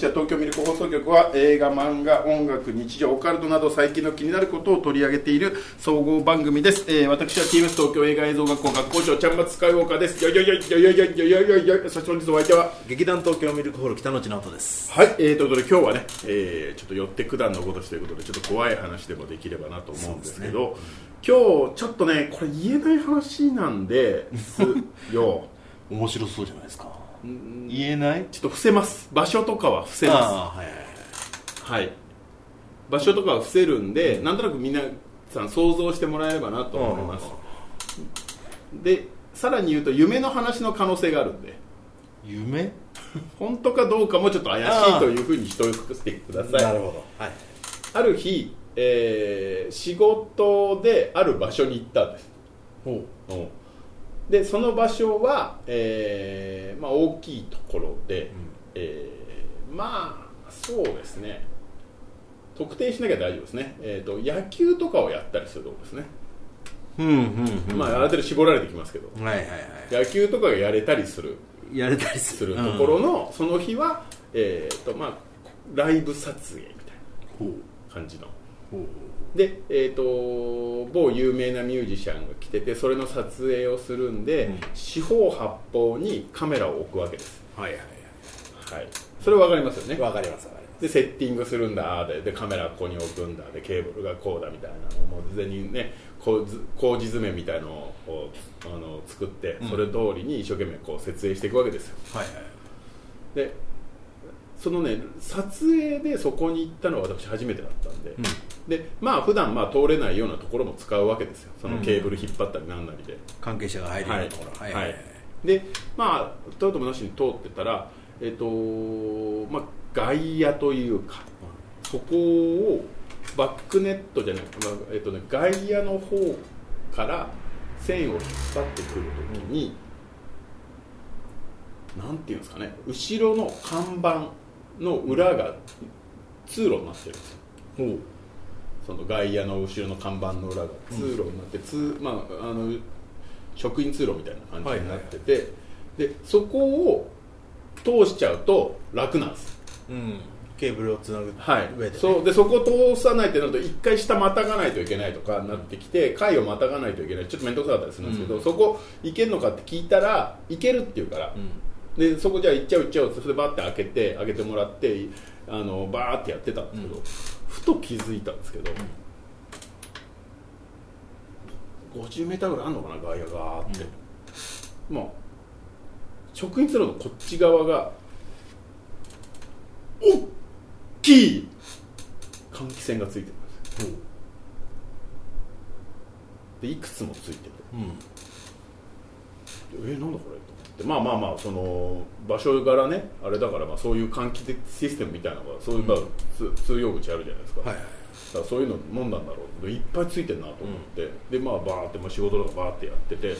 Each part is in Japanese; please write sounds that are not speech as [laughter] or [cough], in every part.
私は東京ミルク放送局は映画漫画音楽日常オカルトなど最近の気になることを取り上げている総合番組です、えー、私は TBS 東京映画映像学校学校長ちゃんまつスカイウォーカーです。よいよいよいよいよいよいよいよいよいよそして本日お相手は劇団東京ミルクホール北野内直人ですはい、えー、ということで今日はね、えー、ちょっと寄って九段のごとしということでちょっと怖い話でもできればなと思うんですけど今日ちょっとねこれ言えない話なんですよ面白そうじゃないですか言えない？ちょっと伏せます。場所とかは伏せます。はいはいはい。場所とかは伏せるんで、なんとなく皆さん想像してもらえればなと思います。でさらに言うと夢の話の可能性があるんで。夢？本当かどうかもちょっと怪しいというふうにしておいてください。なるほど。はい。ある日、えー仕事である場所に行ったんです。ほうんでその場所は、えーまあ、大きいところで、えーまあそうですね。特定しなきゃ大丈夫ですね、えー、と野球とかをやったりするところですね、ううんうんうん。まあ、ある程度絞られてきますけど。はいはいは野球とかがやれたりする。いやれたりする。ところの、その日は、えーとまあ、ライブ撮影みたいな感じので、えー、と某有名なミュージシャンが来ててそれの撮影をするんで、うん。四方八方にカメラを置くわけです、はいはいはい、それ分かりますよね。はいわかりますわかります。でセッティングするんだ。ででカメラここに置くんだ。でケーブルがこうだみたいなのをもう事前にね工事工事詰めみたいのをあの作ってうん。それ通りに一生懸命こう設営していくわけですよ。はいはい。でそのね撮影でそこに行ったのは私初めてだったんで、うん。でまあ普段まあ通れないようなところも使うわけですよ。そのケーブル引っ張ったりなんなりで、関係者が入るようなところ。はい。はい。はいでまあとうともなしに通ってたらえっ、とまあ外野というかそこをバックネットじゃなくて、まあえっとね、外野の方から線を引っ張ってくるときに、なんていうんですかね後ろの看板の裏が通路になってるんですよ。その外野の後ろの看板の裏が。通路になって、通まあ、あの職員通路みたいな感じになってて、でそこを通しちゃうと楽なんです。うん。ケーブルをつなぐはい上でね。そう。でそこを通さないってなると一回下またがないといけないとかなってきて階をまたがないといけない。ちょっと面倒くさかったりするんですけど、うん。そこ行けるのかって聞いたら行けるって言うから、うんでそこじゃあ行っちゃう行っちゃうってそれでバーって開けて開けてもらってあのバーってやってたんですけど、うん。ふと気づいたんですけど、50メーターぐらいあるのかな外野がーって、まあ職員通路のこっち側が大きい換気扇がついてるんですよ。でいくつもついてて。うん。えなんだこれ？ってまあまあまあその場所柄ねあれだからまあそういう換気システムみたいなのがそういう、まあつ通用口あるじゃないですか,、はいはい。だからそういうのもんなんだろう。でいっぱいついてるなと思って、でまあバーって、まあ、仕事とかバーってやってて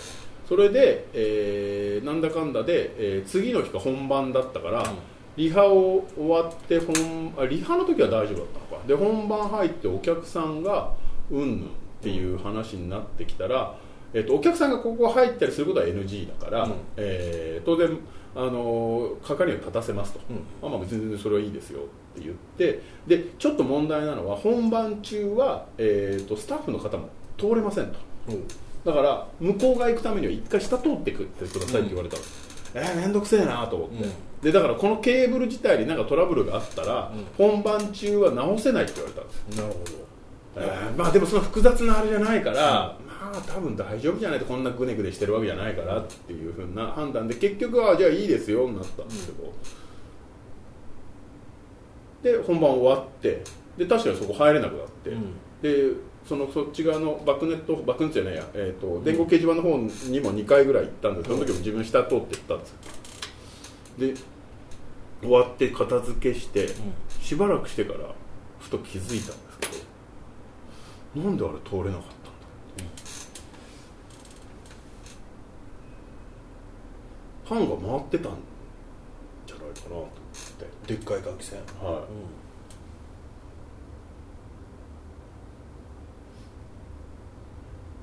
それで、えーなんだかんだで、えー次の日が本番だったから、リハを終わって本あリハの時は大丈夫だったのか。で本番入ってお客さんがうんぬんっていう話になってきたら、えっとお客さんがここ入ったりすることは NG だから、うん。えー当然あの係を立たせますと、うん。まあ、まあ全然それはいいですよって言ってでちょっと問題なのは本番中は、えー、とスタッフの方も通れませんと。ほうだから向こう側行くためには一回下通ってくってくださいって言われたの、えー、めんどくせえなと思って、うん。でだからこのケーブル自体になんかトラブルがあったら、本番中は直せないって言われたんです。よなるほえーまあでもその複雑なあれじゃないから、まあ多分大丈夫じゃないとこんなグネグネしてるわけじゃないからっていうふうな判断で結局はじゃあいいですよになったんですけど、で本番終わってで確かにそこ入れなくなって、うん。でそのそっち側のバックネットバックネットじゃないや、えー、と電光掲示板の方にも2回ぐらい行ったんですその時も自分下通って行ったんですよ。で終わって片付けして、しばらくしてからふと気づいたんですけどなんであれ通れなかったんだファンが回ってたんじゃないかなと思ってでっかい換気扇はい。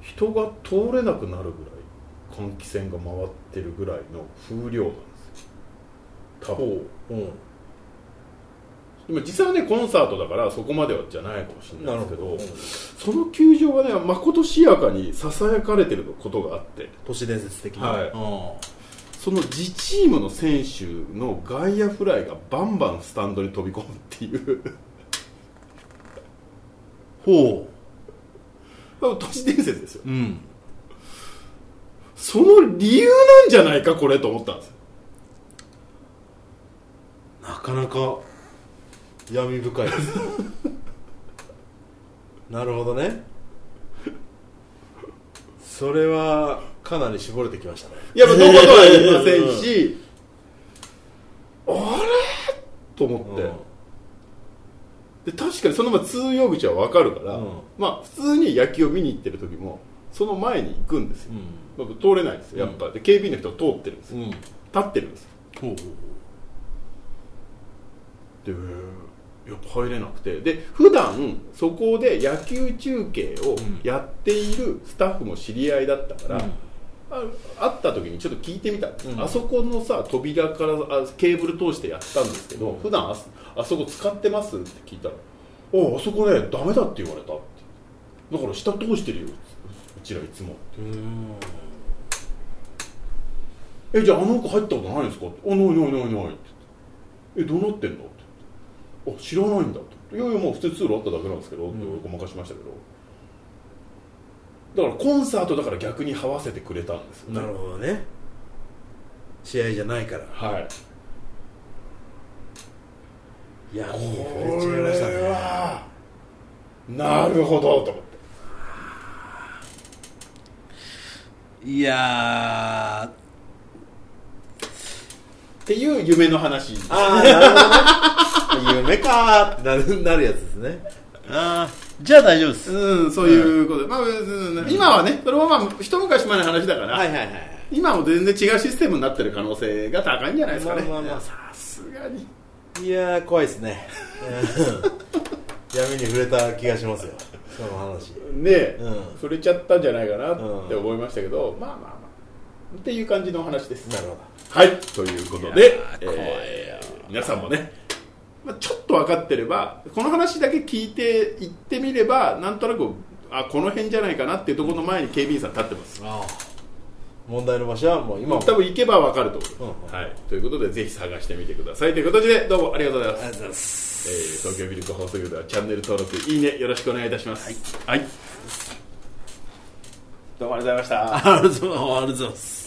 人が通れなくなるぐらい換気扇が回ってるぐらいの風量なんですよ。多分。う。ん。実際はねコンサートだからそこまではじゃないかもしれないですけどなるほど。その球場がねまことしやかにささやかれてることがあって。都市伝説的に。はい。うんその自チームの選手の外野フライがバンバンスタンドに飛び込むっていう。ほ都市伝説ですよ。ううん。その理由なんじゃないかこれと思ったんですよ。なかなか闇深いです。[laughs] なるほどね。それはかなり絞れてきましたね。いやまあどことは言いませんしあれ？と思って、で確かにそのまま通用口は分かるから、うん。まあ普通に野球を見に行ってる時もその前に行くんですよ、まあ通れないんですよやっぱ、で警備員の人が通ってるんですよ、うん。うん立ってるんですよ。ほうほでやっぱ入れなくて。で普段そこで野球中継をやっているスタッフも知り合いだったから、うん。あ会った時にちょっと聞いてみた。うん。あそこのさ扉からあケーブル通してやったんですけど、うん。普段あそあそこ使ってます？って聞いたら「おあそこねダメだって言われた」って。だから下通してるよ。うちらいつもえじゃああの子入ったことないんですか?」って「あないないないない」ってえどうなってんの?」って「あ知らないんだ」って「いやいやもう普通に通路あっただけなんですけど」ってうん。ごまかしましたけどだからコンサートだから逆に這わせてくれたんですよね。なるほどね。試合じゃないから。はい。いやこれなるほどと思って。いやっていう夢の話。ーああなるほどね。[laughs] 夢かーってなるなるやつですね。ああじゃあ大丈夫です。うんそういうこと。で、まあうん今はねそれはまあ一昔前の話だから、はいはいはい今も全然違うシステムになってる可能性が高いんじゃないですかね、まあまあまあさすがに。いやー怖いですね。うん。闇に触れた気がしますよ。その話。ねえ、うん。触れちゃったんじゃないかなって思いましたけど、まあまあまあ。っていう感じのお話です。なるほど。はい。ということいでやー怖いよ。皆さんもね、まあ、ちょっと分かってればこの話だけ聞いていってみればなんとなくあこの辺じゃないかなっていうところの前に警備員さん立ってます。ああ。問題の場所はもう今も。多分行けば分かると思う。んうん。はい、ということでぜひ探してみてください。という形でどうもありがとうございます。ありがとうございます。えー東京ミルク放送局ではチャンネル登録いいねよろしくお願いいたします。はい、どうもありがとうございました。[laughs] [laughs] ありがとうございます